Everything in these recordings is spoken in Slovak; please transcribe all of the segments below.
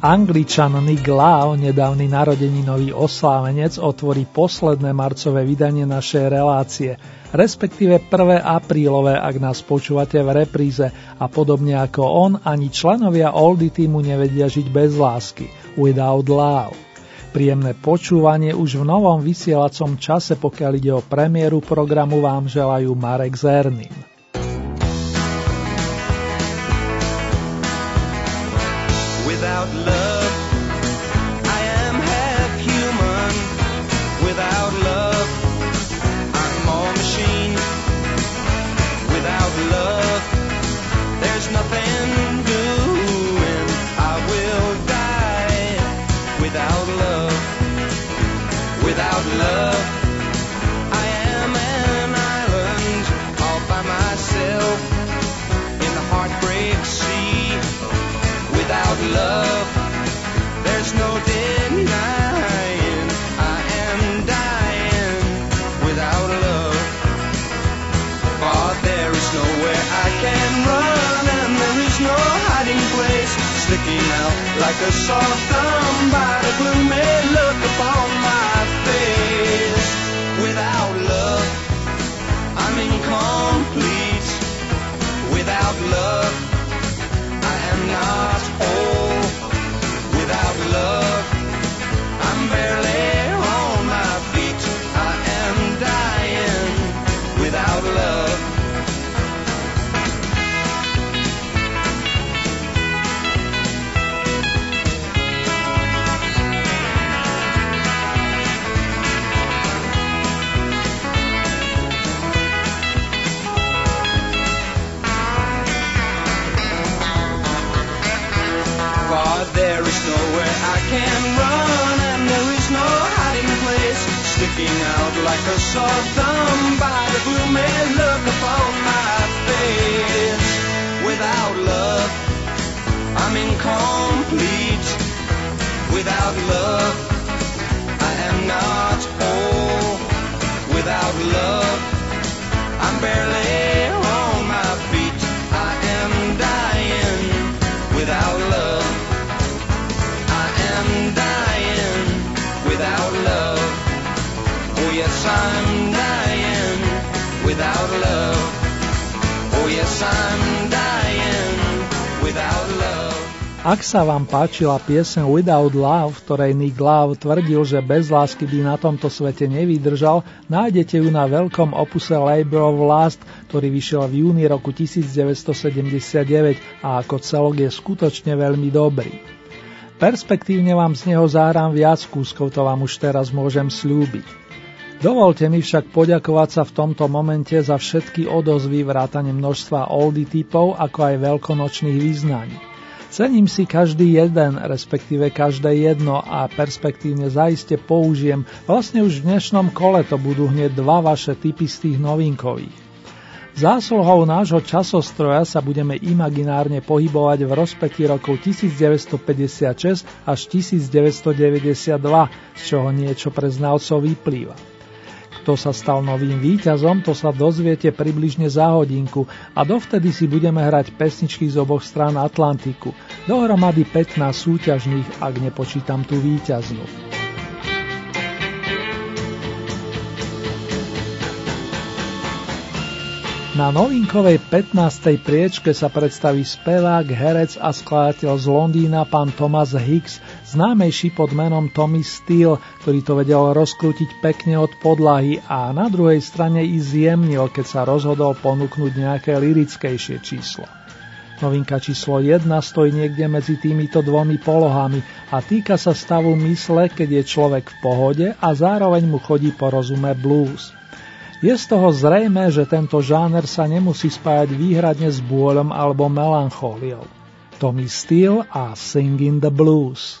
Angličan Nick Lau, nedávny narodeninový oslávenec, otvorí posledné marcové vydanie našej relácie, respektíve 1. aprílové, ak nás počúvate v repríze a podobne ako on, ani členovia Oldy týmu nevedia žiť bez lásky, without love. Príjemné počúvanie už v novom vysielacom čase, pokiaľ ide o premiéru programu, vám želajú Marek Zernin. eu só tão like a sore thumb by the gloomy look upon my face. Without love, I'm incomplete. Without love, I am not whole. Without love, I'm barely Ak sa vám páčila piesen Without Love, v ktorej Nick Love tvrdil, že bez lásky by na tomto svete nevydržal, nájdete ju na veľkom opuse Labor of Last, ktorý vyšiel v júni roku 1979 a ako celok je skutočne veľmi dobrý. Perspektívne vám z neho zahrám viac kúskov, to vám už teraz môžem slúbiť. Dovolte mi však poďakovať sa v tomto momente za všetky odozvy vrátane množstva oldy typov, ako aj veľkonočných význaní. Cením si každý jeden, respektíve každé jedno a perspektívne zaiste použijem. Vlastne už v dnešnom kole to budú hneď dva vaše typy z tých novinkových. Zásluhou nášho časostroja sa budeme imaginárne pohybovať v rozpetí rokov 1956 až 1992, z čoho niečo pre znalcov vyplýva. Kto sa stal novým víťazom, to sa dozviete približne za hodinku a dovtedy si budeme hrať pesničky z oboch strán Atlantiku. Dohromady 15 súťažných, ak nepočítam tú víťaznú. Na novinkovej 15. priečke sa predstaví spevák, herec a skladateľ z Londýna pán Thomas Hicks, známejší pod menom Tommy Steele, ktorý to vedel rozkrútiť pekne od podlahy a na druhej strane i zjemnil, keď sa rozhodol ponúknuť nejaké lirickejšie číslo. Novinka číslo 1 stojí niekde medzi týmito dvomi polohami a týka sa stavu mysle, keď je človek v pohode a zároveň mu chodí po rozume blues. Je z toho zrejme, že tento žáner sa nemusí spájať výhradne s bôľom alebo melanchóliou. Tommy Steele a Singing the Blues.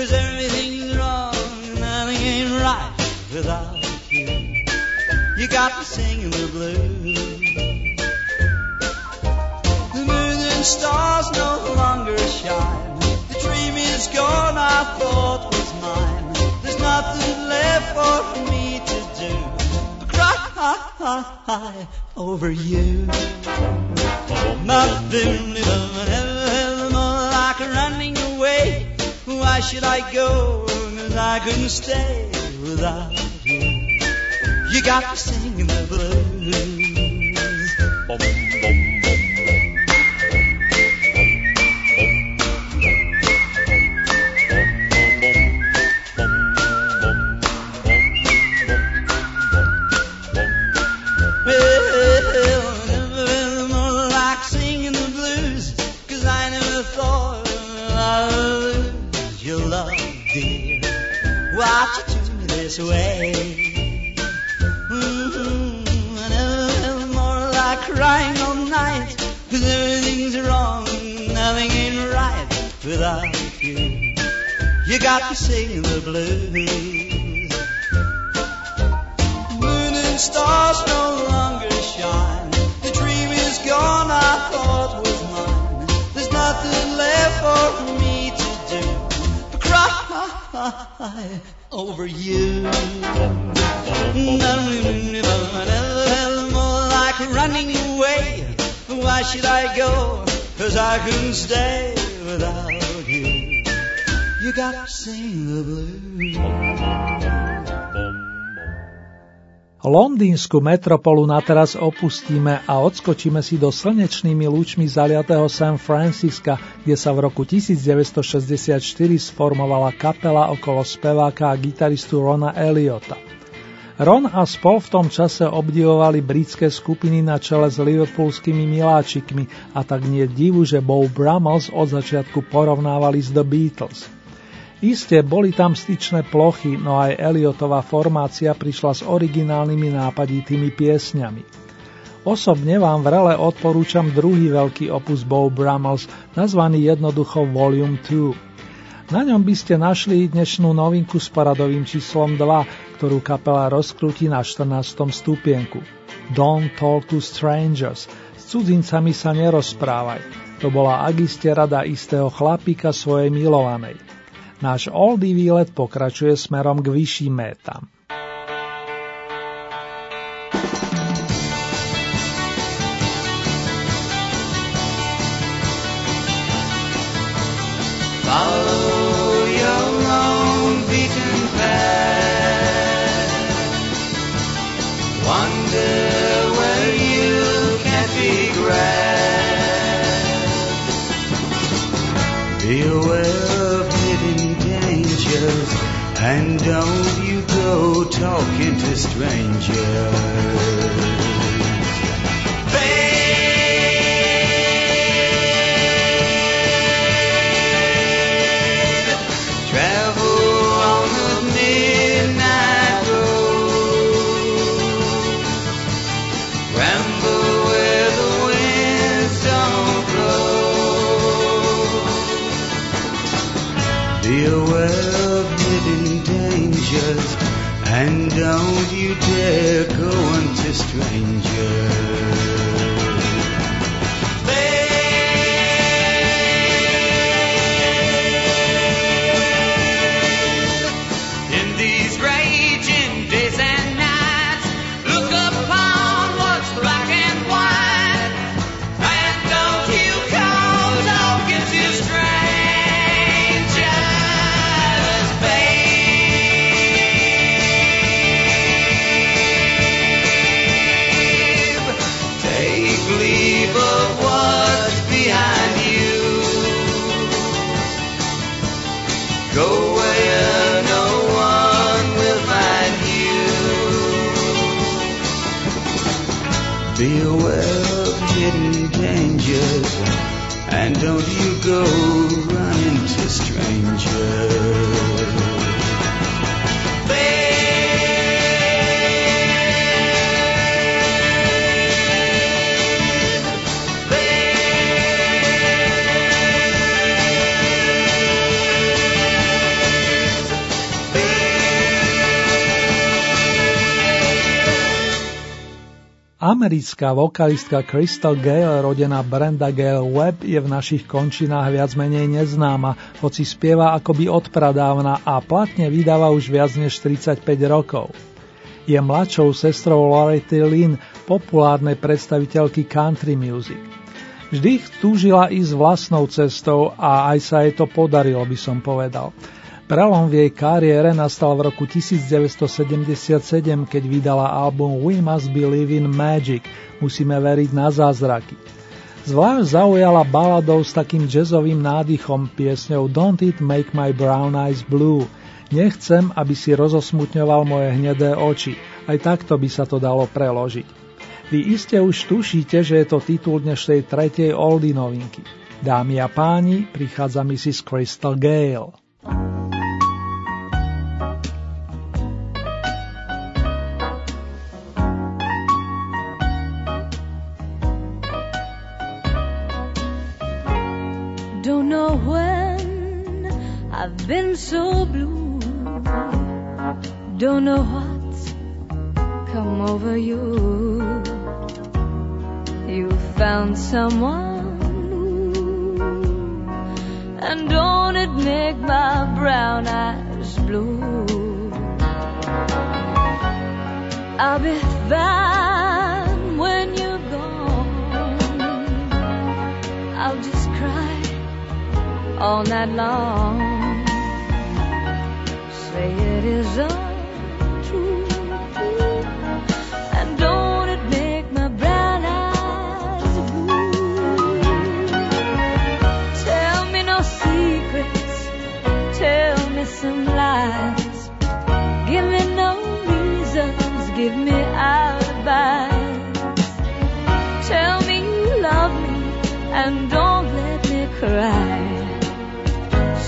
cause everything's wrong, and nothing ain't right without you. You got me singing the blues. The moon and stars no longer shine. The dream is gone, I thought was mine. There's nothing left for me to do but cry over you. Nothing ever more like running away. Why should I go? Cause I couldn't stay without you. You got me singing this way. Mm-hmm. I never felt more like crying all night. Cause everything's wrong, nothing ain't right without you. You got to sing the blues. Moon and stars no longer shine. The dream is gone, I thought was mine. There's nothing left for me cry over you. More like running away. Why should I go? Cause I couldn't stay without you. You got to sing the blues. Londýnsku metropolu na teraz opustíme a odskočíme si do slnečnými lúčmi zaliatého San Francisca, kde sa v roku 1964 sformovala kapela okolo speváka a gitaristu Rona Elliota. Ron a spol v tom čase obdivovali britské skupiny na čele s liverpoolskými miláčikmi a tak nie divu, že Bob Brummels od začiatku porovnávali s The Beatles. Isté, boli tam styčné plochy, no aj Eliotová formácia prišla s originálnymi nápaditými piesňami. Osobne vám vrele odporúčam druhý veľký opus Bow Brummels, nazvaný jednoducho Volume 2. Na ňom by ste našli dnešnú novinku s paradovým číslom 2, ktorú kapela rozkrúti na 14. stupienku. Don't talk to strangers. S cudzincami sa nerozprávaj. To bola agiste rada istého chlapíka svojej milovanej. Náš oldý výlet pokračuje smerom k vyšším métam. vem. Dare go unto strangers. Americká vokalistka Crystal Gale, rodená Brenda Gale Webb, je v našich končinách viac menej neznáma, hoci spieva akoby odpradávna a platne vydáva už viac než 35 rokov. Je mladšou sestrou Loretta Lynn, populárnej predstaviteľky country music. Vždy túžila ísť vlastnou cestou a aj sa jej to podarilo, by som povedal. Prelom v jej kariére nastal v roku 1977, keď vydala album We Must Believe in Magic, musíme veriť na zázraky. Zvlášť zaujala baladou s takým jazzovým nádychom piesňou Don't It Make My Brown Eyes Blue. Nechcem, aby si rozosmutňoval moje hnedé oči. Aj takto by sa to dalo preložiť. Vy iste už tušíte, že je to titul dnešnej tretej oldy novinky. Dámy a páni, prichádza Mrs. Crystal Gale. Don't know what's come over you. You found someone new, and don't it make my brown eyes blue? I'll be fine when you're gone. I'll just cry all night long say it is untrue.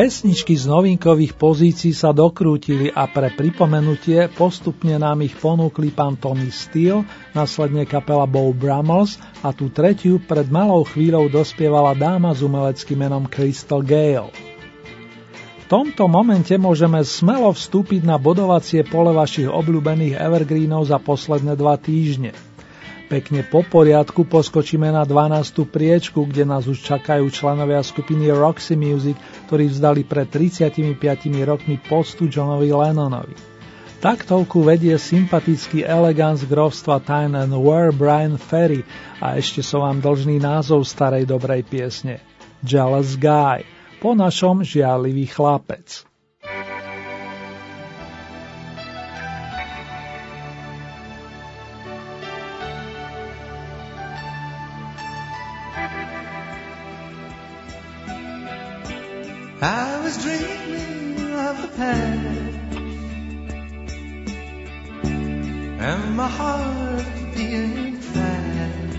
Pesničky z novinkových pozícií sa dokrútili a pre pripomenutie postupne nám ich ponúkli pán Tommy Steele, následne kapela Bow Brummels a tú tretiu pred malou chvíľou dospievala dáma s umeleckým menom Crystal Gale. V tomto momente môžeme smelo vstúpiť na bodovacie pole vašich obľúbených evergreenov za posledné dva týždne – Pekne po poriadku poskočíme na 12. priečku, kde nás už čakajú členovia skupiny Roxy Music, ktorí vzdali pred 35 rokmi postu Johnovi Lennonovi. Taktovku vedie sympatický elegant z grovstva Time and War Brian Ferry a ešte som vám dlžný názov starej dobrej piesne Jealous Guy, po našom žiarlivý chlapec. was dreaming of the past. And my heart being fast.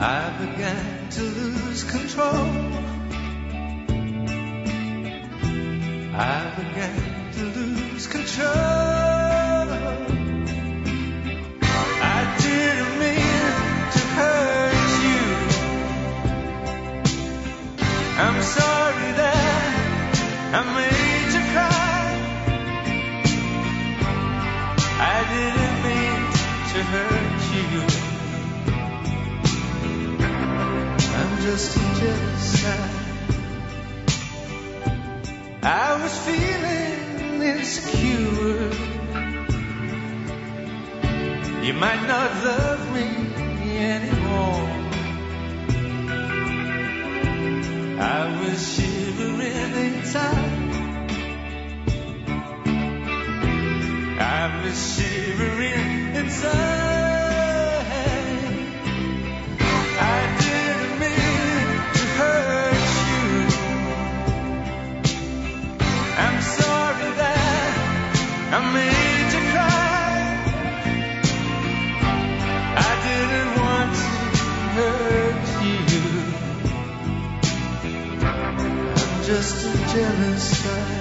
I began to lose control. I began to lose control. I'm sorry that I made you cry. I didn't mean to hurt you. I'm just a jealous guy. I was feeling insecure. You might not love me anymore. I was shivering inside. I was shivering inside. Jealous guy.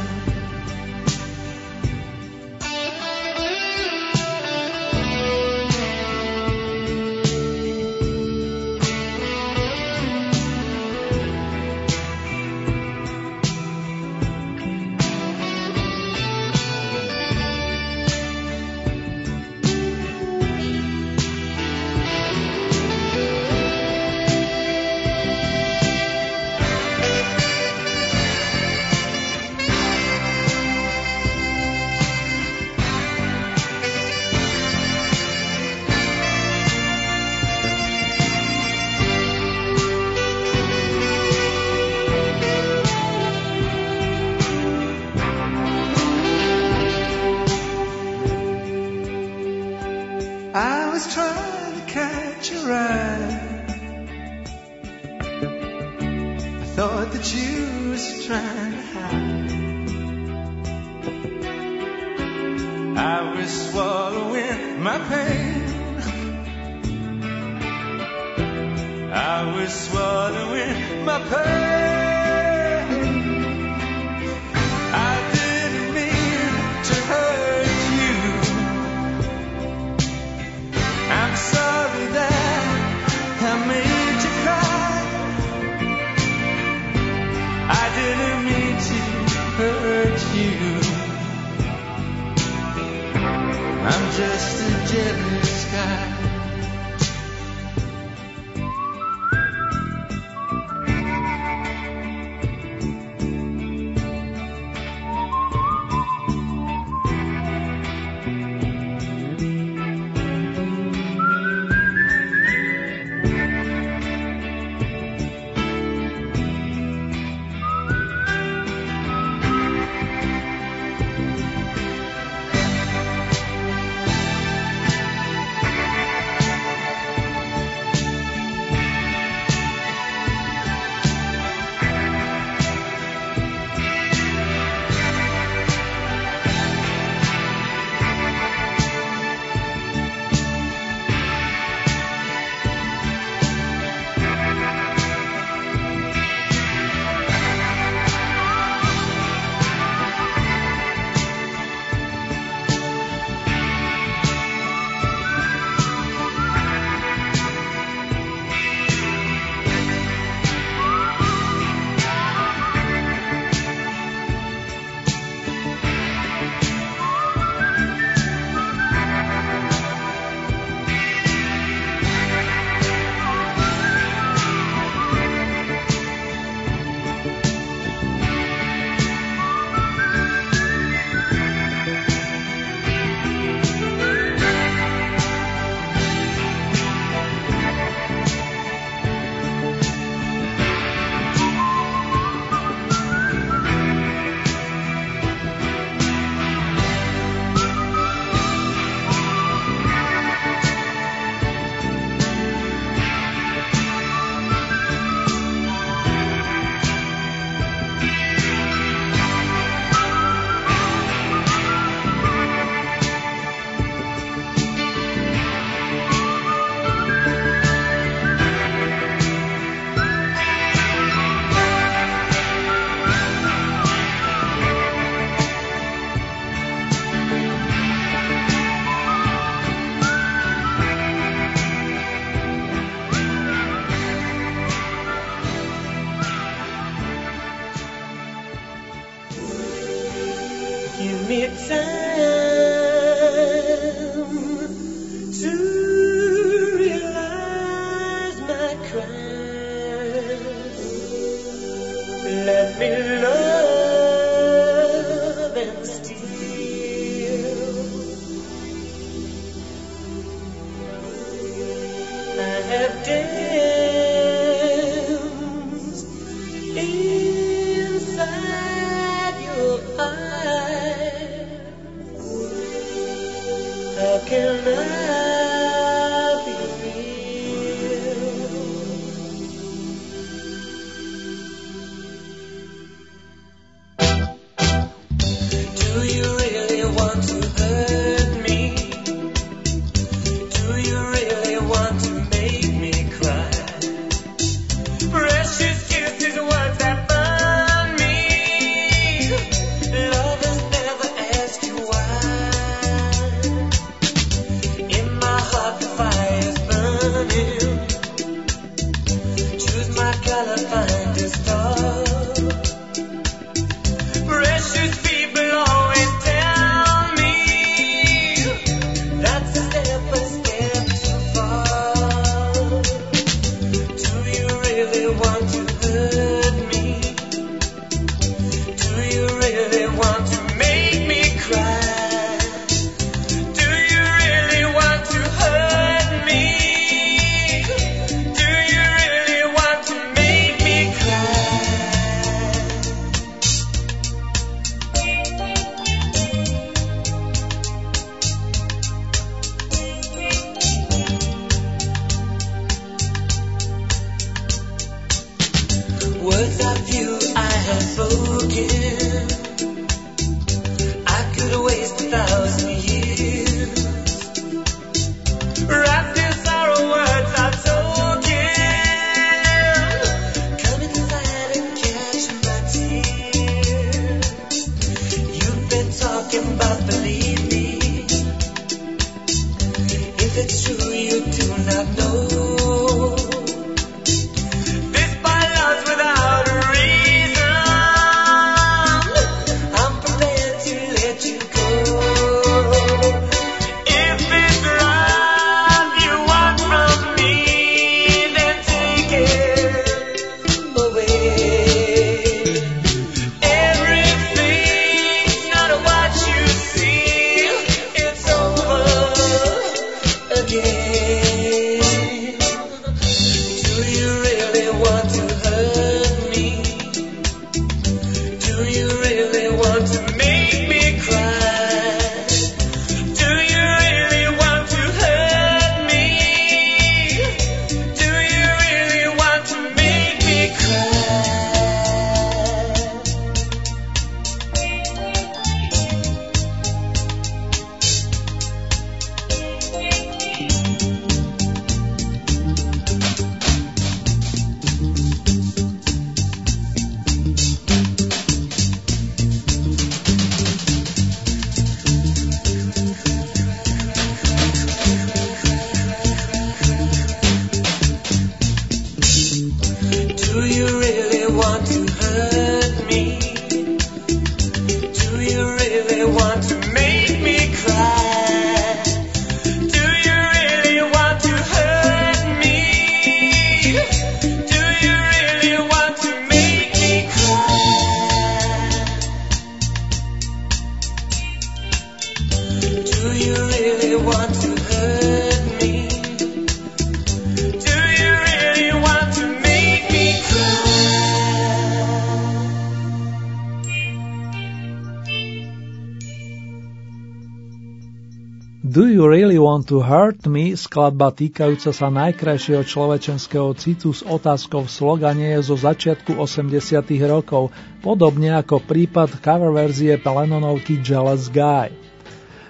To Hurt Me, skladba týkajúca sa najkrajšieho človečenského citu s otázkou v slogane je zo začiatku 80 rokov, podobne ako prípad cover verzie Lenonovky Jealous Guy.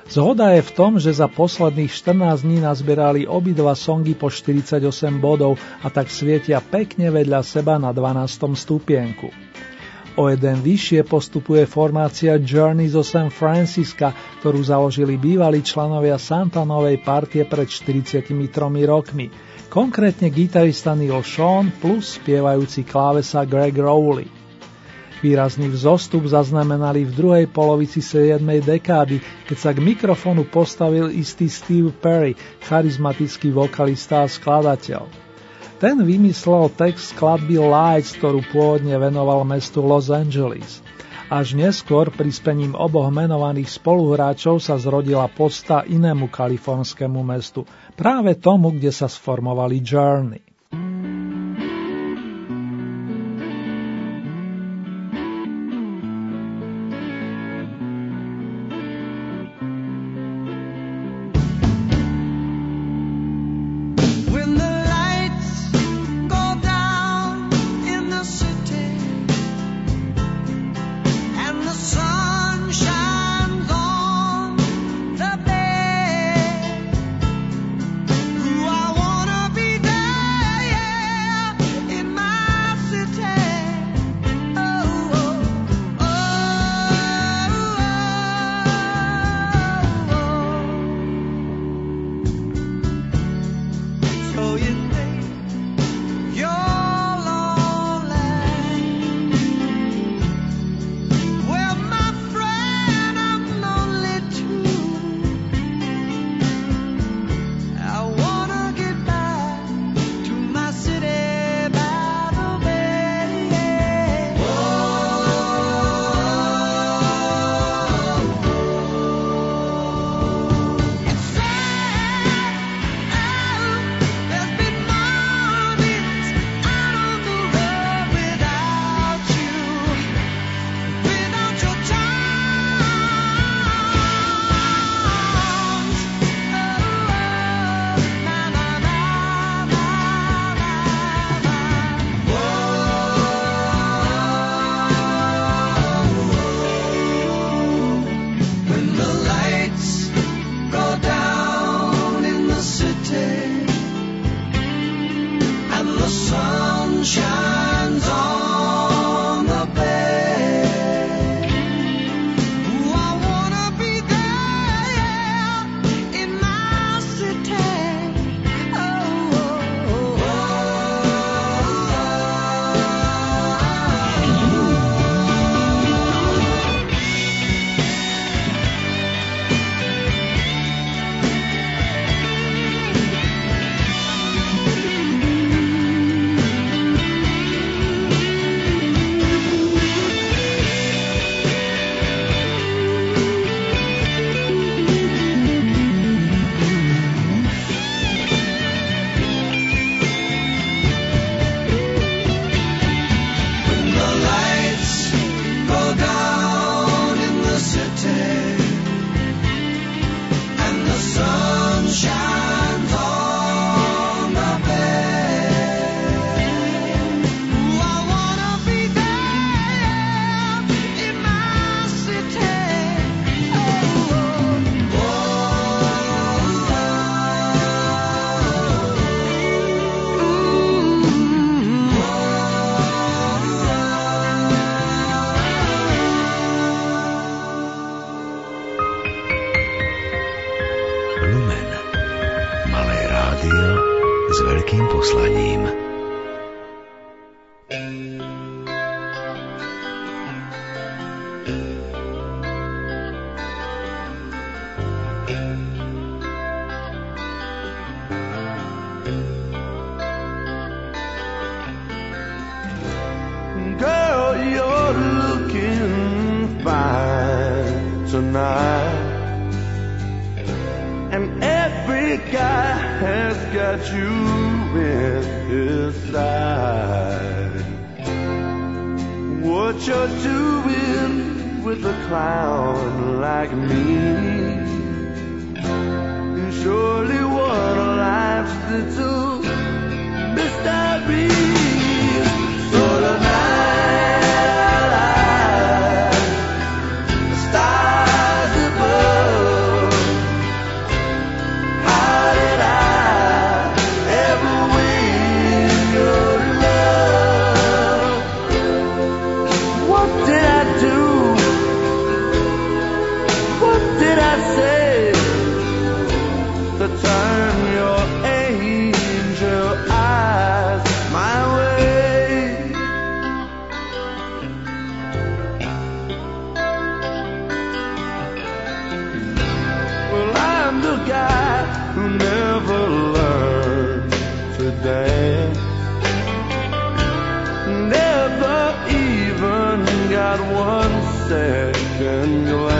Zhoda je v tom, že za posledných 14 dní nazbierali obidva songy po 48 bodov a tak svietia pekne vedľa seba na 12. stupienku. O jeden vyššie postupuje formácia Journey zo San Francisca, ktorú založili bývalí členovia Santanovej partie pred 43 rokmi. Konkrétne gitarista Neil Sean plus spievajúci klávesa Greg Rowley. Výrazný vzostup zaznamenali v druhej polovici 7. dekády, keď sa k mikrofonu postavil istý Steve Perry, charizmatický vokalista a skladateľ. Ten vymyslel text skladby Lights, ktorú pôvodne venoval mestu Los Angeles. Až neskôr prispením oboch menovaných spoluhráčov sa zrodila posta inému kalifornskému mestu, práve tomu, kde sa sformovali Journey. One second glance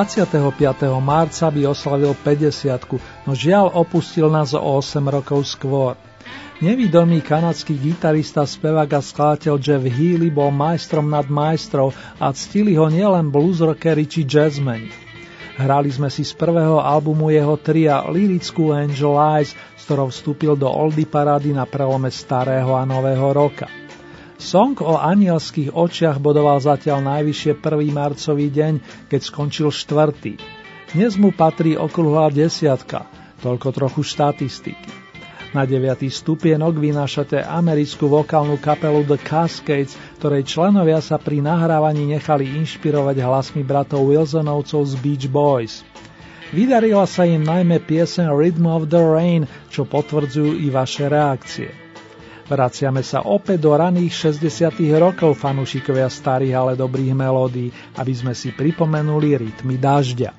25. marca by oslavil 50 no žiaľ opustil nás o 8 rokov skôr. Nevidomý kanadský gitarista, spevák a skladateľ Jeff Healy bol majstrom nad majstrov a ctili ho nielen bluesrockery či jazzmeni. Hrali sme si z prvého albumu jeho tria lirickú Angel Eyes, s ktorou vstúpil do Oldie parády na prelome starého a nového roka. Song o anielských očiach bodoval zatiaľ najvyššie 1. marcový deň, keď skončil štvrtý. Dnes mu patrí okrúhla desiatka, toľko trochu štatistiky. Na 9. stupienok vynášate americkú vokálnu kapelu The Cascades, ktorej členovia sa pri nahrávaní nechali inšpirovať hlasmi bratov Wilsonovcov z Beach Boys. Vydarila sa im najmä piesen Rhythm of the Rain, čo potvrdzujú i vaše reakcie. Vraciame sa opäť do raných 60. rokov fanúšikovia starých, ale dobrých melódií, aby sme si pripomenuli rytmy dažďa.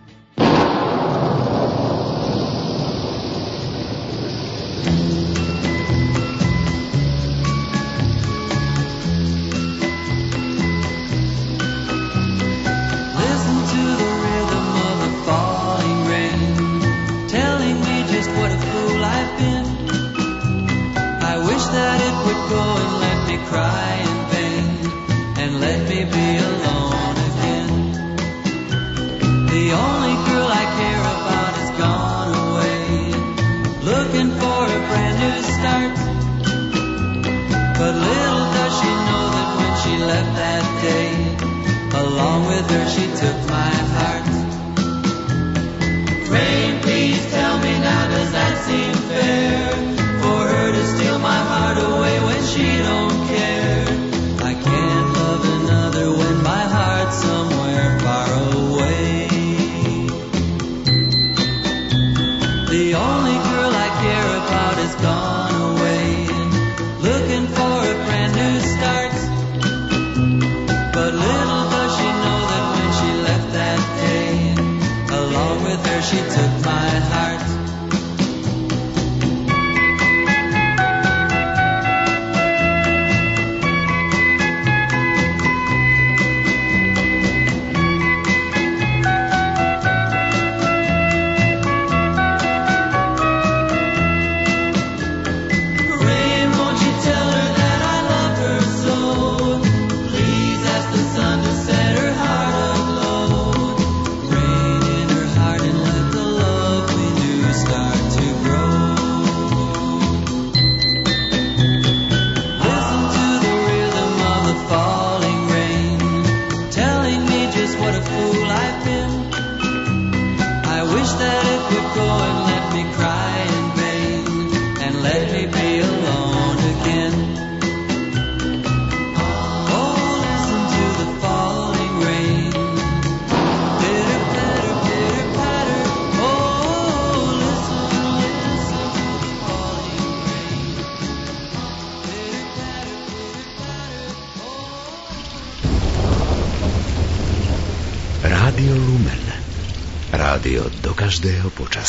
The only girl I care about is gone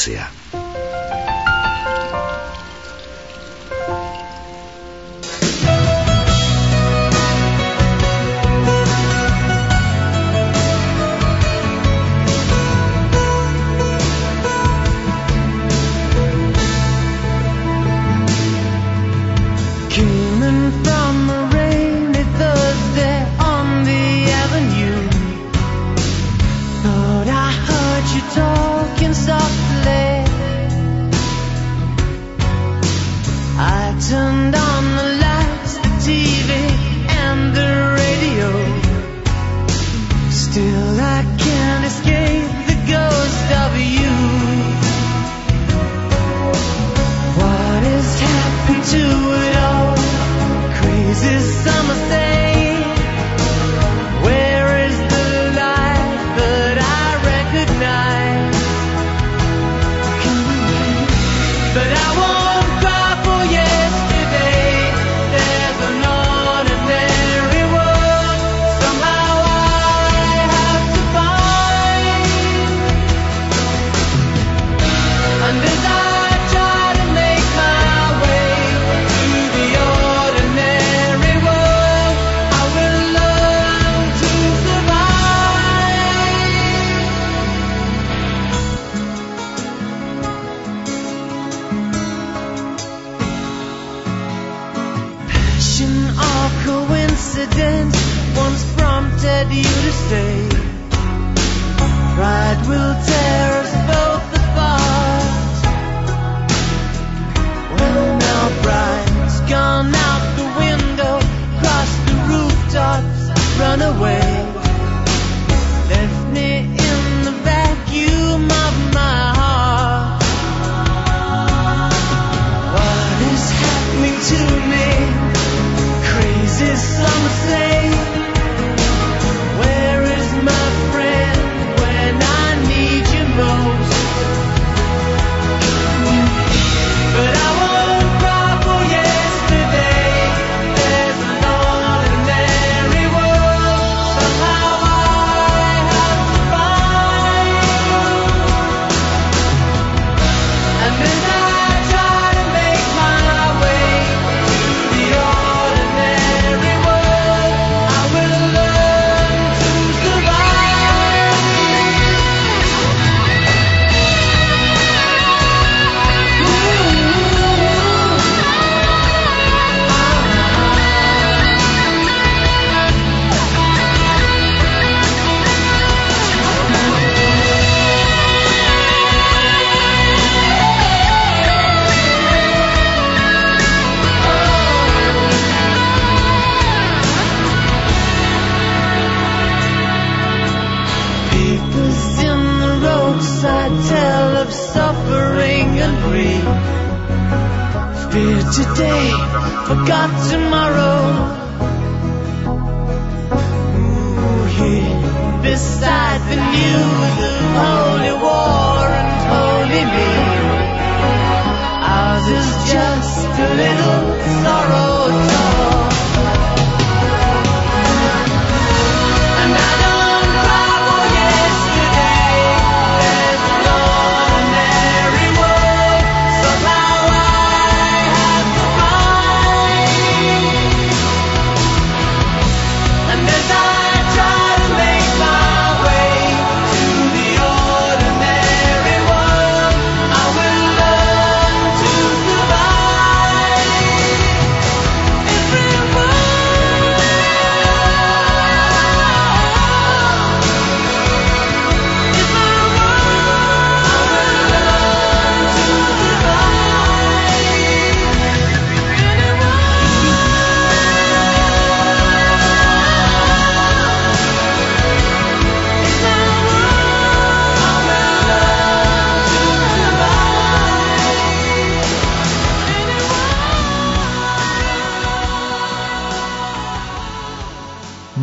gracia.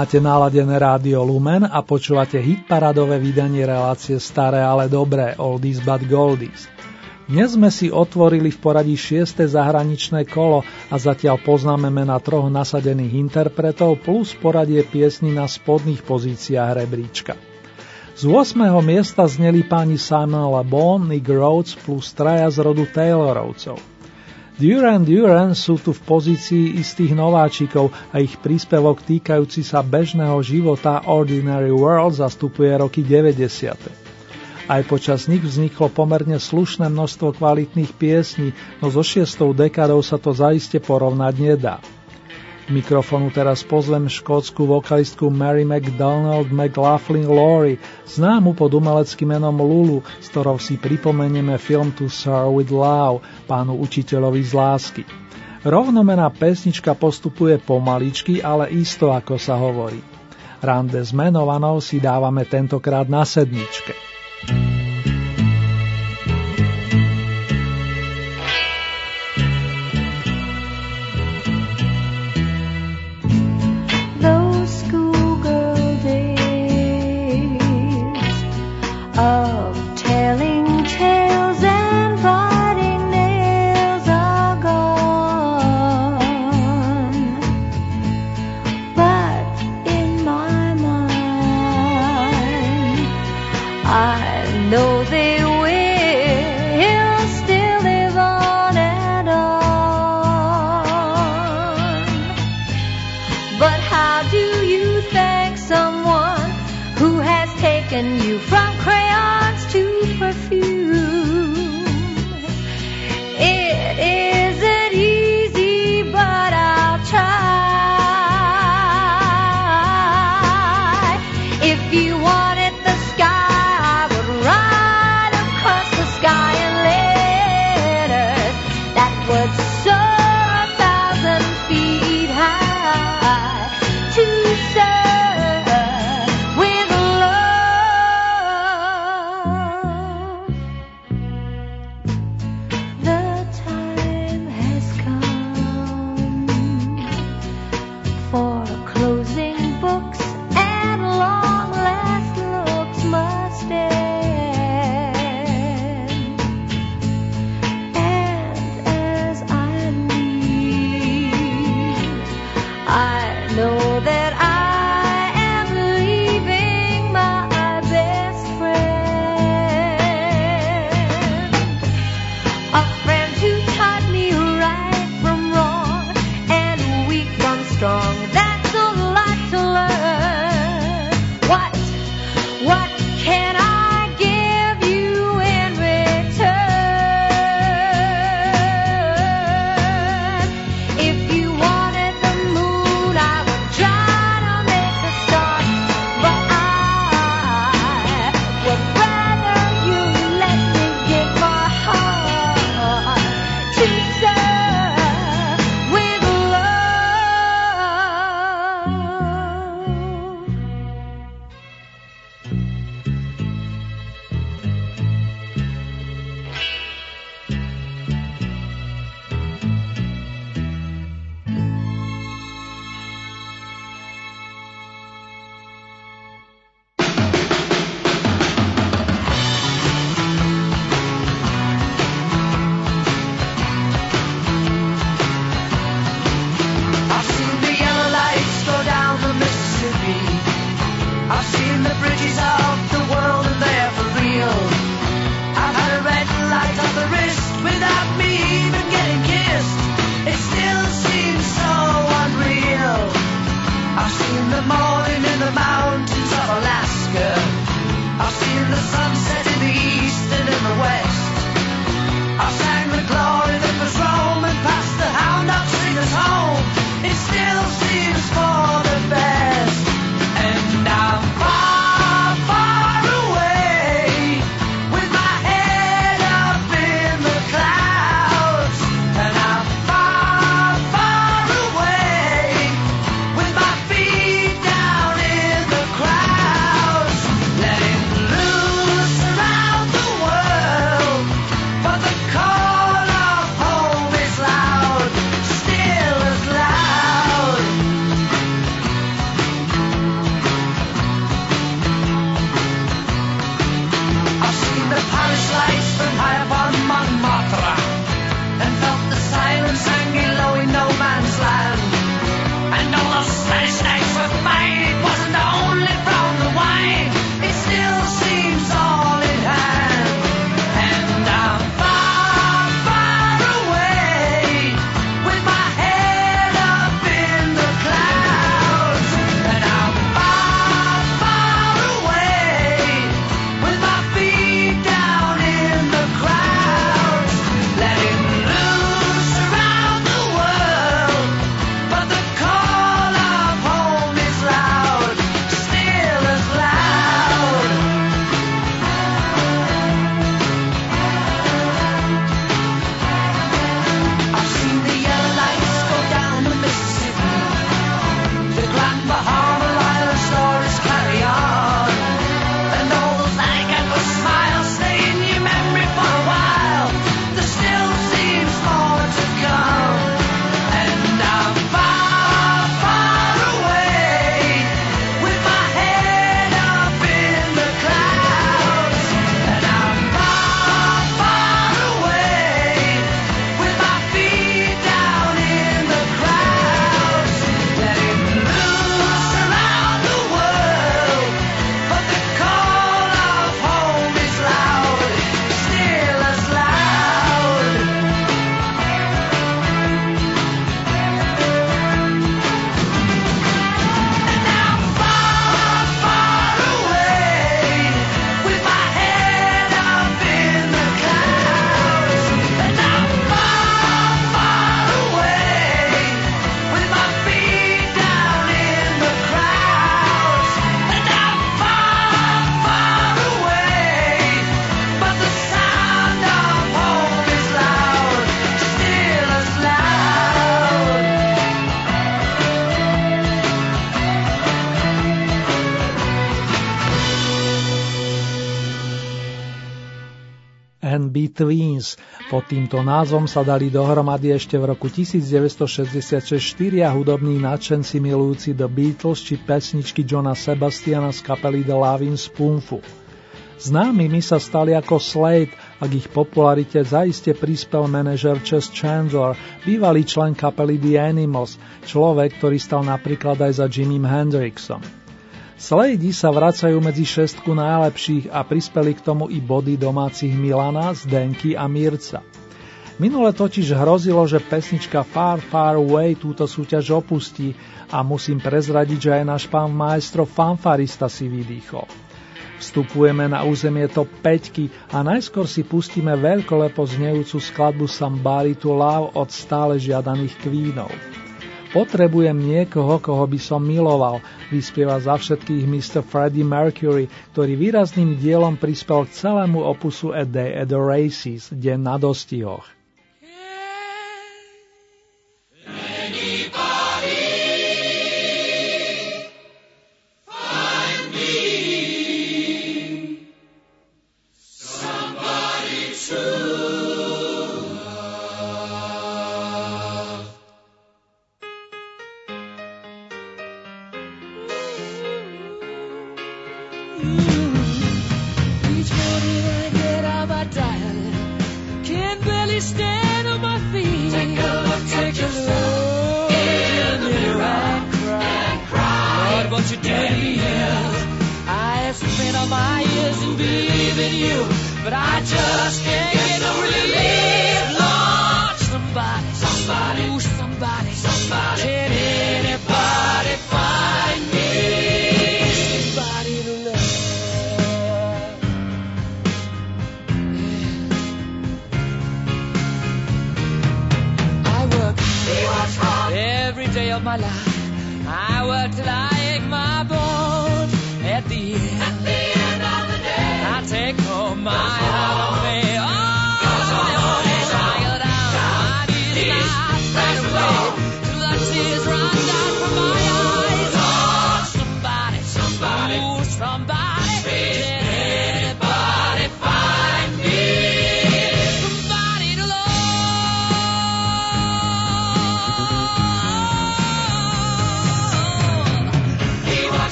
Máte naladené rádio Lumen a počúvate hitparadové vydanie relácie Staré, ale dobré, Oldies but Goldies. Dnes sme si otvorili v poradí 6. zahraničné kolo a zatiaľ poznáme mena troch nasadených interpretov plus poradie piesni na spodných pozíciách rebríčka. Z 8. miesta zneli páni Simon Le Bon, Nick Rhodes plus traja z rodu Taylorovcov. Duran Duran sú tu v pozícii istých nováčikov a ich príspevok týkajúci sa bežného života Ordinary World zastupuje roky 90. Aj počas nich vzniklo pomerne slušné množstvo kvalitných piesní, no so šiestou dekádou sa to zaiste porovnať nedá. Mikrofonu teraz pozvem škótsku vokalistku Mary McDonald McLaughlin Laurie, známu pod umeleckým menom Lulu, s ktorou si pripomenieme film To Sir with Love, pánu učiteľovi z lásky. Rovnomená pesnička postupuje pomaličky, ale isto ako sa hovorí. Rande s menovanou si dávame tentokrát na sedmičke. Those Betweens. Pod týmto názvom sa dali dohromady ešte v roku 1966 štyria hudobní nadšenci milujúci The Beatles či pesničky Johna Sebastiana z kapely The Loving Spoonful. Známymi sa stali ako Slade, ak ich popularite zaiste prispel manažer Chess Chandler, bývalý člen kapely The Animals, človek, ktorý stal napríklad aj za Jimmy Hendrixom. Slady sa vracajú medzi šestku najlepších a prispeli k tomu i body domácich Milana, Zdenky a Mirca. Minule totiž hrozilo, že pesnička Far Far Away túto súťaž opustí a musím prezradiť, že aj náš pán maestro fanfarista si vydýchol. Vstupujeme na územie top 5 a najskôr si pustíme veľkolepo znejúcu skladbu Somebody to Love od stále žiadaných kvínov. Potrebujem niekoho, koho by som miloval, vyspieva za všetkých Mr. Freddie Mercury, ktorý výrazným dielom prispel k celému opusu A Day at the Races, deň na dostihoch.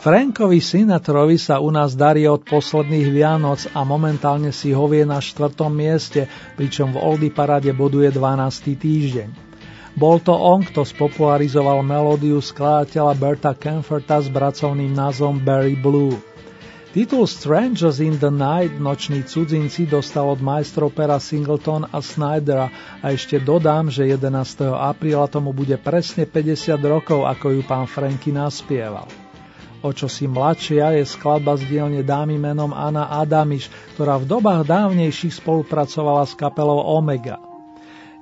Frankovi Sinatrovi sa u nás darí od posledných Vianoc a momentálne si hovie na štvrtom mieste, pričom v Oldy parade boduje 12. týždeň. Bol to on, kto spopularizoval melódiu skladateľa Berta Camferta s pracovným názvom Barry Blue. Titul Strangers in the Night Noční cudzinci dostal od majstrov pera Singleton a Snydera a ešte dodám, že 11. apríla tomu bude presne 50 rokov, ako ju pán Franky naspieval. O čo si mladšia je skladba z dielne dámy menom Anna Adamiš, ktorá v dobách dávnejších spolupracovala s kapelou Omega.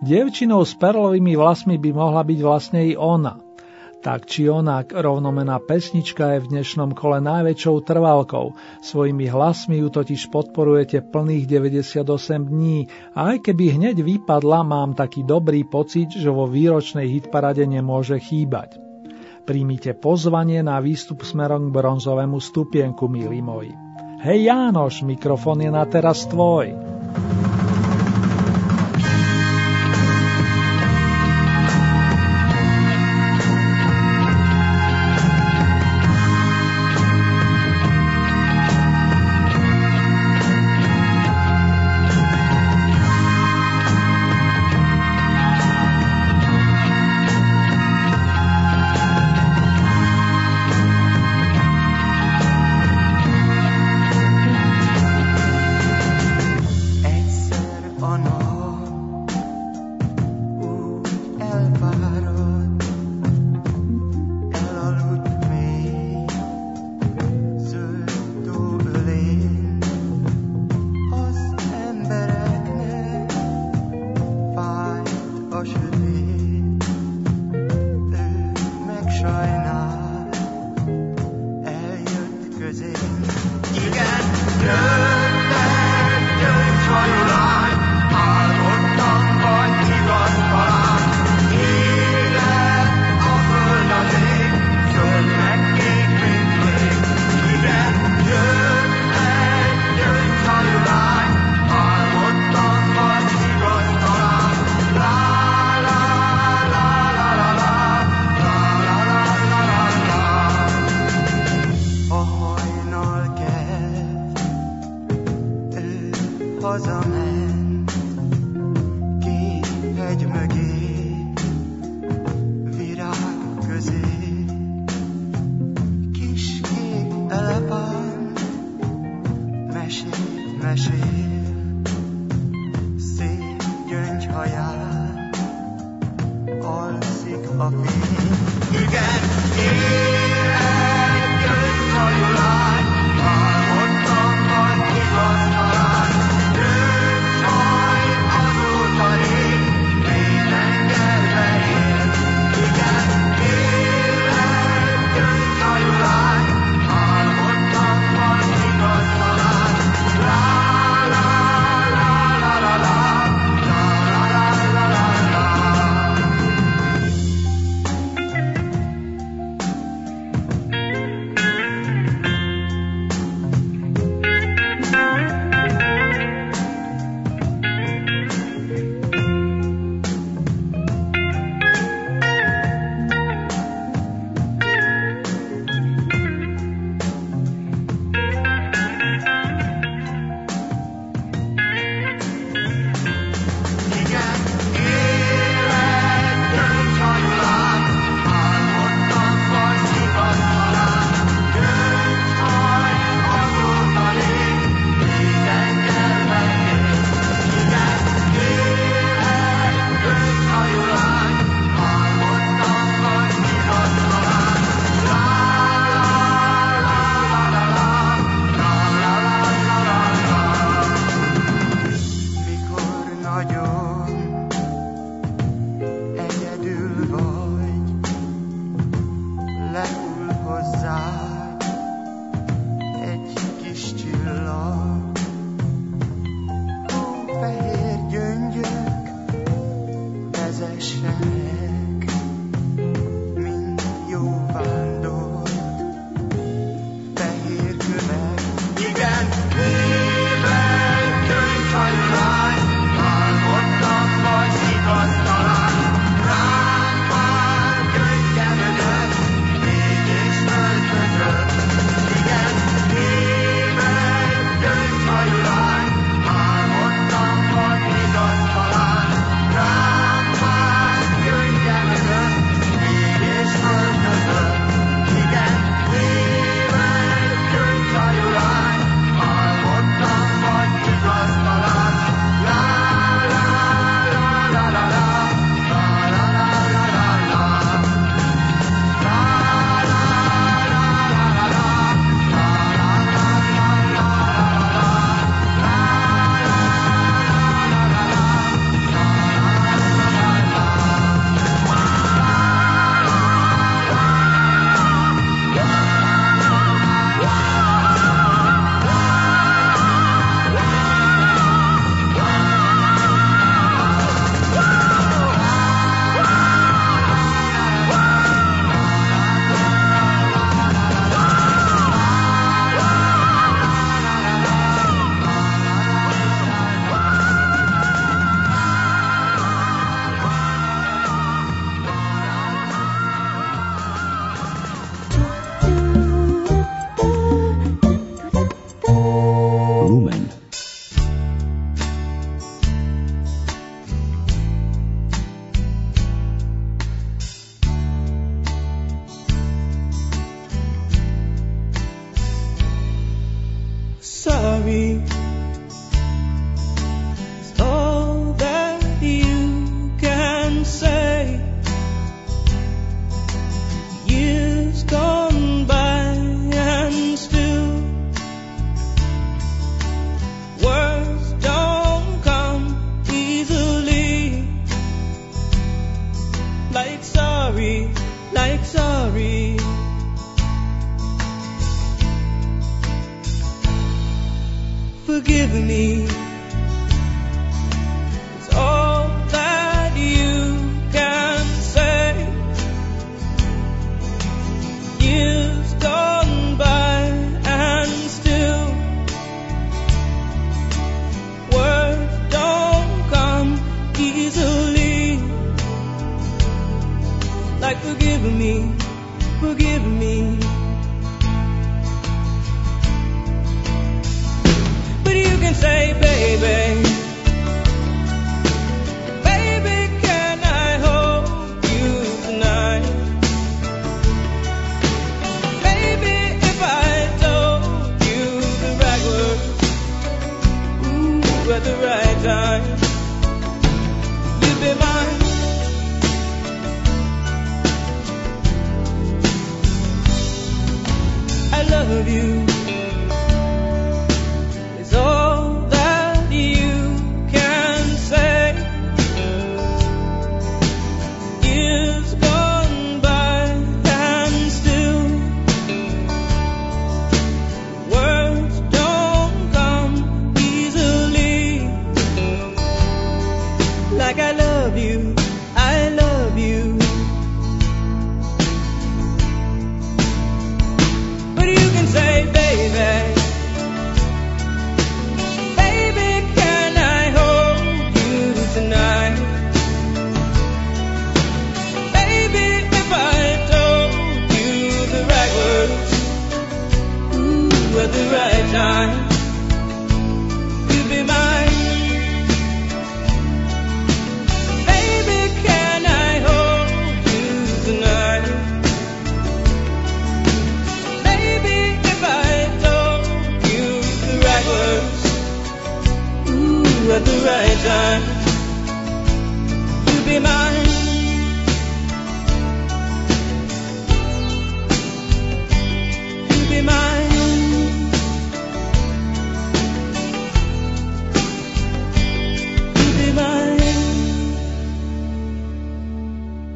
Dievčinou s perlovými vlasmi by mohla byť vlastne i ona – tak či onak, rovnomená pesnička je v dnešnom kole najväčšou trvalkou. Svojimi hlasmi ju totiž podporujete plných 98 dní a aj keby hneď vypadla, mám taký dobrý pocit, že vo výročnej hitparade nemôže chýbať. Príjmite pozvanie na výstup smerom k bronzovému stupienku, milí moji. Hej Jánoš, mikrofón je na teraz tvoj.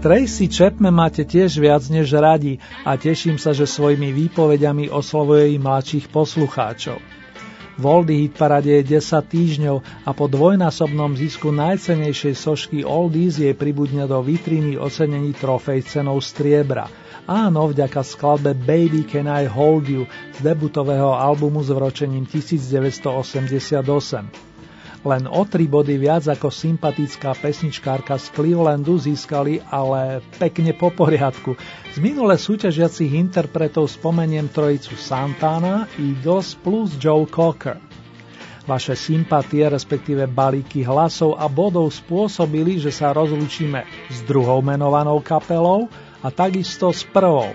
Tracy Chapman máte tiež viac než radi a teším sa, že svojimi výpovediami oslovuje i mladších poslucháčov. V Hit Parade je 10 týždňov a po dvojnásobnom zisku najcenejšej sošky Oldies jej pribudne do vitríny ocenení trofej cenou striebra. Áno, vďaka skladbe Baby Can I Hold You z debutového albumu s vročením 1988. Len o tri body viac ako sympatická pesničkárka z Clevelandu získali, ale pekne po poriadku. Z minule súťažiacich interpretov spomeniem trojicu Santana, Eagles plus Joe Cocker. Vaše sympatie, respektíve balíky hlasov a bodov spôsobili, že sa rozlučíme s druhou menovanou kapelou a takisto s prvou.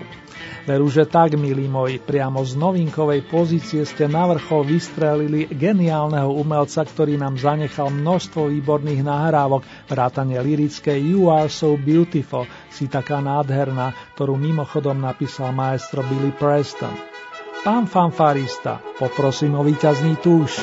Veru, že tak, milí moji, priamo z novinkovej pozície ste na vrchol vystrelili geniálneho umelca, ktorý nám zanechal množstvo výborných nahrávok, vrátane lirické You Are So Beautiful, si taká nádherná, ktorú mimochodom napísal maestro Billy Preston. Pán fanfarista, poprosím o víťazný túš.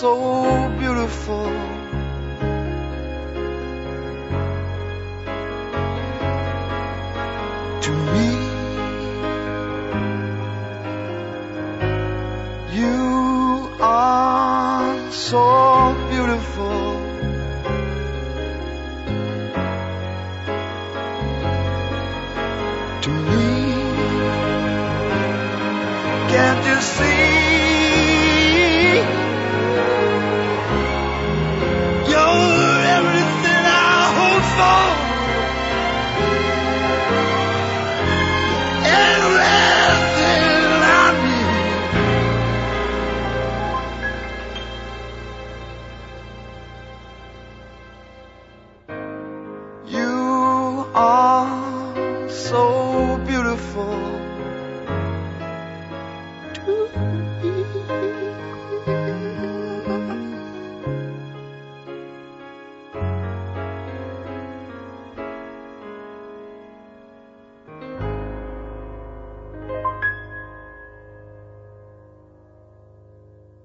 So beautiful. To me, you are so beautiful. To me, can't you see?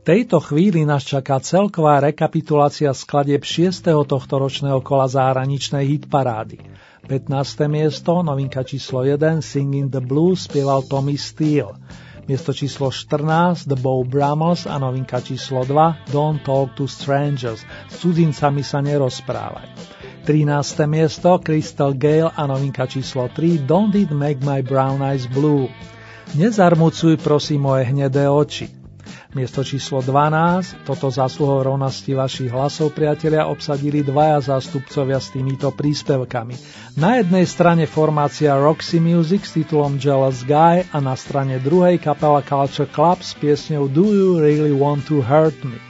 Tejto chvíli nás čaká celková rekapitulácia skladieb 6. tohto ročného kola zahraničnej hitparády. 15. miesto, novinka číslo 1, Singing the Blues, spieval Tommy Steele. Miesto číslo 14, The Bow Bramos a novinka číslo 2, Don't Talk to Strangers, s cudzincami sa nerozprávaj. 13. miesto, Crystal Gale a novinka číslo 3, Don't It Make My Brown Eyes Blue. Nezarmucuj prosím moje hnedé oči. Miesto číslo 12, toto zásluhou rovnosti vašich hlasov, priatelia, obsadili dvaja zástupcovia s týmito príspevkami. Na jednej strane formácia Roxy Music s titulom Jealous Guy a na strane druhej kapela Culture Club s piesňou Do You Really Want to Hurt Me.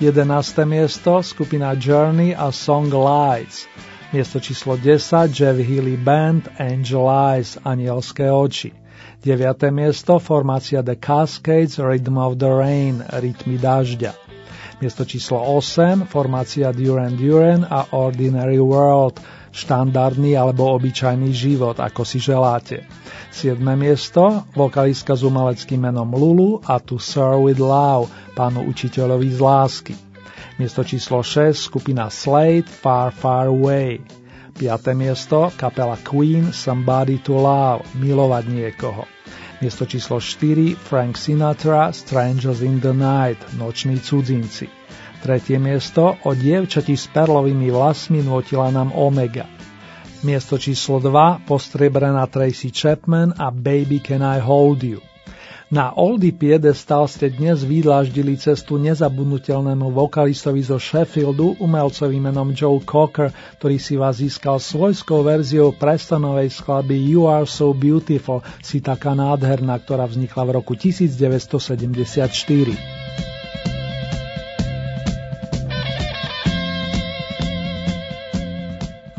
11. miesto, skupina Journey a Song Lights. Miesto číslo 10, Jeff Healy Band, Angel Eyes, Anielské oči. 9. miesto formácia The Cascades Rhythm of the Rain Rytmy dažďa. Miesto číslo 8 formácia Duran Duran a Ordinary World štandardný alebo obyčajný život, ako si želáte. 7. miesto vokalistka s umeleckým menom Lulu a To Sir with Love, pánu učiteľovi z lásky. Miesto číslo 6 skupina Slade Far Far Away. 5. miesto kapela Queen Somebody to Love, milovať niekoho. Miesto číslo 4 Frank Sinatra Strangers in the Night, noční cudzinci. Tretie miesto o dievčati s perlovými vlasmi notila nám Omega. Miesto číslo 2 postriebrená Tracy Chapman a Baby Can I Hold You. Na Oldie Piedestal ste dnes vydláždili cestu nezabudnutelnému vokalistovi zo Sheffieldu, umelcovi menom Joe Cocker, ktorý si vás získal svojskou verziou prestonovej skladby You Are So Beautiful, si taká nádherná, ktorá vznikla v roku 1974.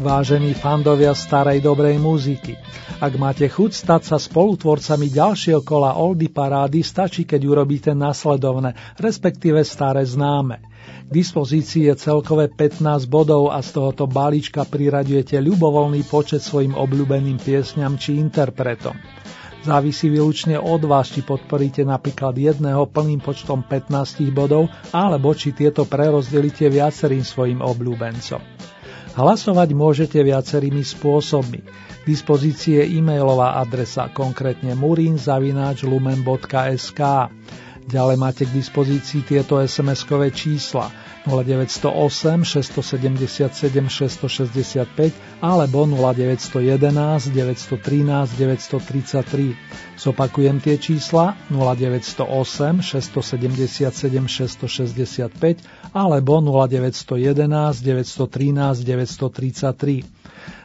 Vážení fandovia starej dobrej muziky, ak máte chuť stať sa spolutvorcami ďalšieho kola Oldy parády, stačí, keď urobíte nasledovné, respektíve staré známe. K dispozícii je celkové 15 bodov a z tohoto balíčka priraďujete ľubovoľný počet svojim obľúbeným piesňam či interpretom. Závisí výlučne od vás, či podporíte napríklad jedného plným počtom 15 bodov, alebo či tieto prerozdelíte viacerým svojim obľúbencom. Hlasovať môžete viacerými spôsobmi. K dispozícii je e-mailová adresa, konkrétne murinzavináčlumen.sk. Ďalej máte k dispozícii tieto SMS-kové čísla 0908 677 665 alebo 0911 913 933. Zopakujem tie čísla 0908 677 665 alebo 0911 913 933.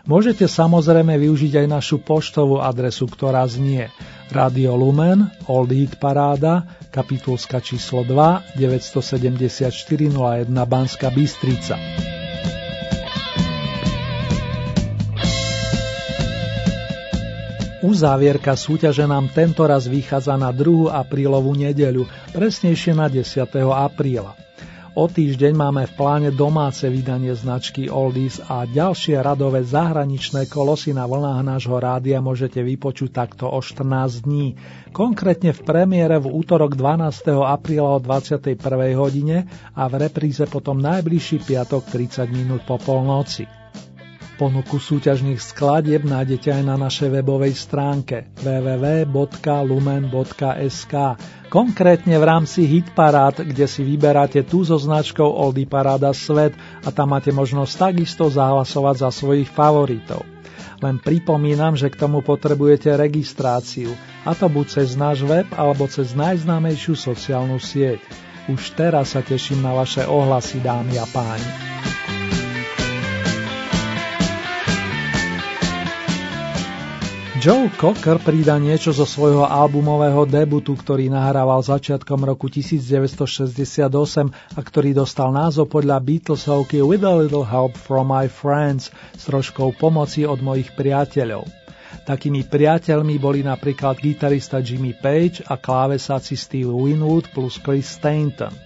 Môžete samozrejme využiť aj našu poštovú adresu, ktorá znie Radio Lumen, Old Hit Paráda, kapitulska číslo 2, 974 01 Banska Bystrica. Uzávierka súťaže nám tentoraz vychádza na 2. aprílovú nedeľu, presnejšie na 10. apríla. O týždeň máme v pláne domáce vydanie značky Oldies a ďalšie radové zahraničné kolosy na vlnách nášho rádia môžete vypočuť takto o 14 dní. Konkrétne v premiére v útorok 12. apríla o 21. hodine a v repríze potom najbližší piatok 30 minút po polnoci. Ponuku súťažných skladieb nájdete aj na našej webovej stránke www.lumen.sk konkrétne v rámci Hitparád, kde si vyberáte tú so značkou Oldy Paráda Svet a tam máte možnosť takisto zahlasovať za svojich favoritov. Len pripomínam, že k tomu potrebujete registráciu, a to buď cez náš web alebo cez najznámejšiu sociálnu sieť. Už teraz sa teším na vaše ohlasy, dámy a páni. Joe Cocker pridá niečo zo svojho albumového debutu, ktorý nahrával začiatkom roku 1968 a ktorý dostal názov podľa Beatlesovky With a Little Help from My Friends s troškou pomoci od mojich priateľov. Takými priateľmi boli napríklad gitarista Jimmy Page a klávesáci Steve Winwood plus Chris Stainton.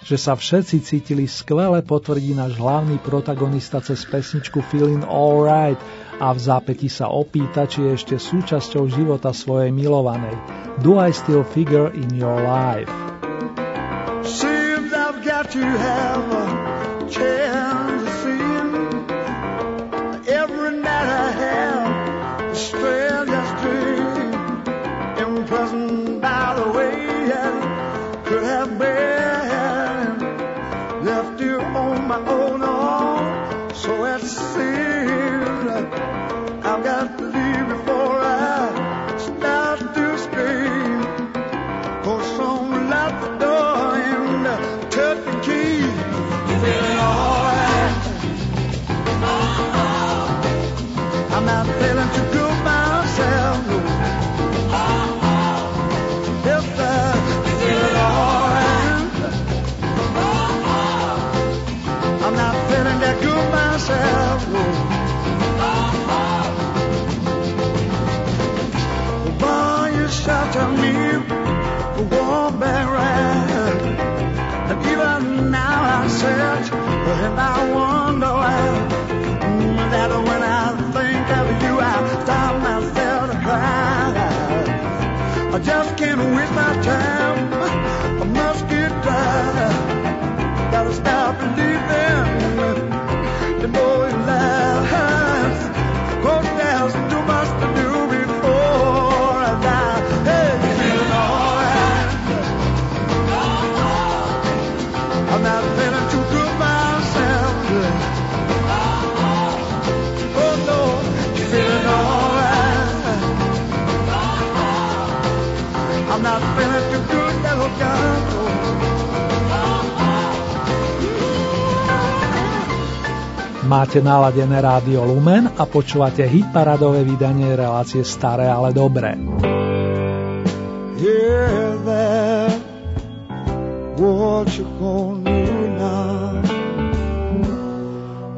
Že sa všetci cítili skvele potvrdí náš hlavný protagonista cez pesničku Feeling Alright, a v zápäti sa opýta, či je ešte súčasťou života svojej milovanej. Do I still figure in your life? Seems I've got to have a chance. I want. Máte naladené rádio Lumen a počúvate hit paradové vydanie relácie Staré, ale dobré.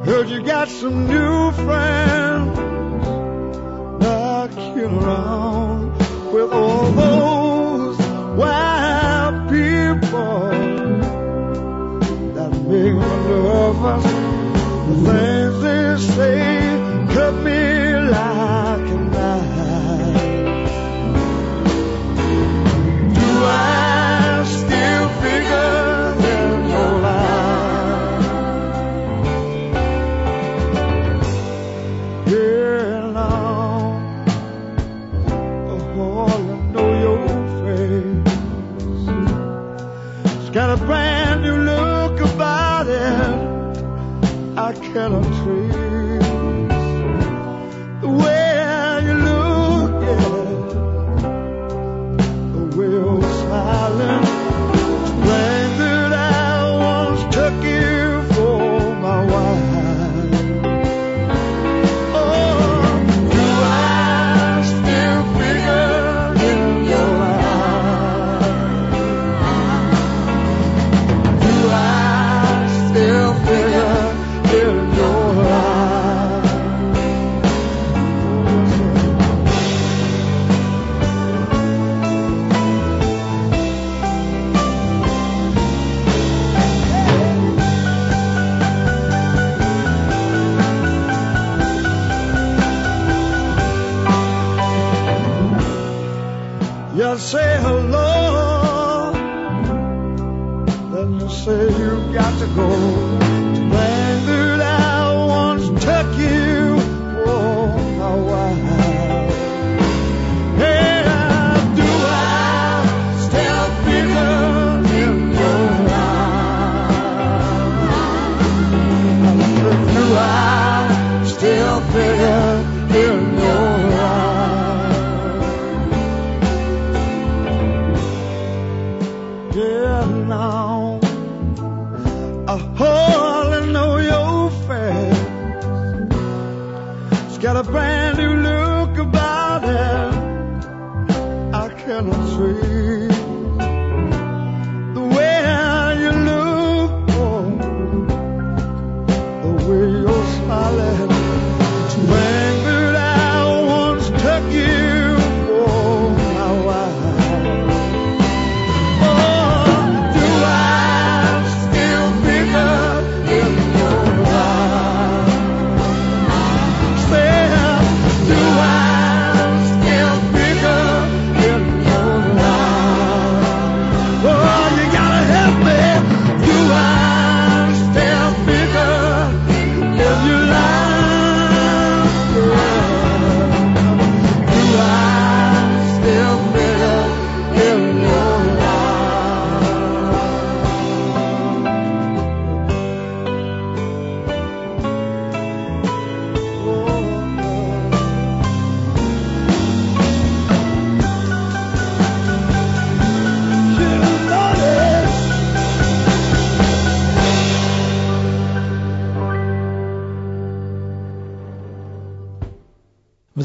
Heard you got some new friends. Knocking around with all those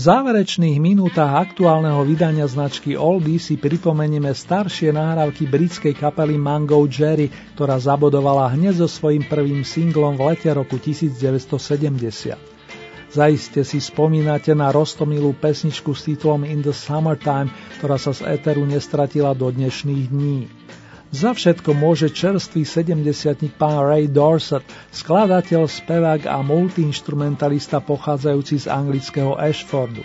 záverečných minútach aktuálneho vydania značky Oldie si pripomenieme staršie nahrávky britskej kapely Mango Jerry, ktorá zabodovala hneď so svojím prvým singlom v lete roku 1970. Zaiste si spomínate na rostomilú pesničku s titulom In the Summertime, ktorá sa z éteru nestratila do dnešných dní. Za všetko môže čerstvý 70 pán Ray Dorset, skladateľ, spevák a multiinstrumentalista pochádzajúci z anglického Ashfordu.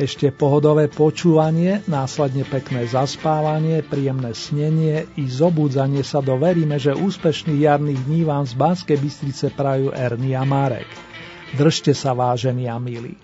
Ešte pohodové počúvanie, následne pekné zaspávanie, príjemné snenie i zobudzanie sa do veríme, že úspešných jarných dní vám z Banskej Bystrice prajú Ernie a Marek. Držte sa vážení a milí.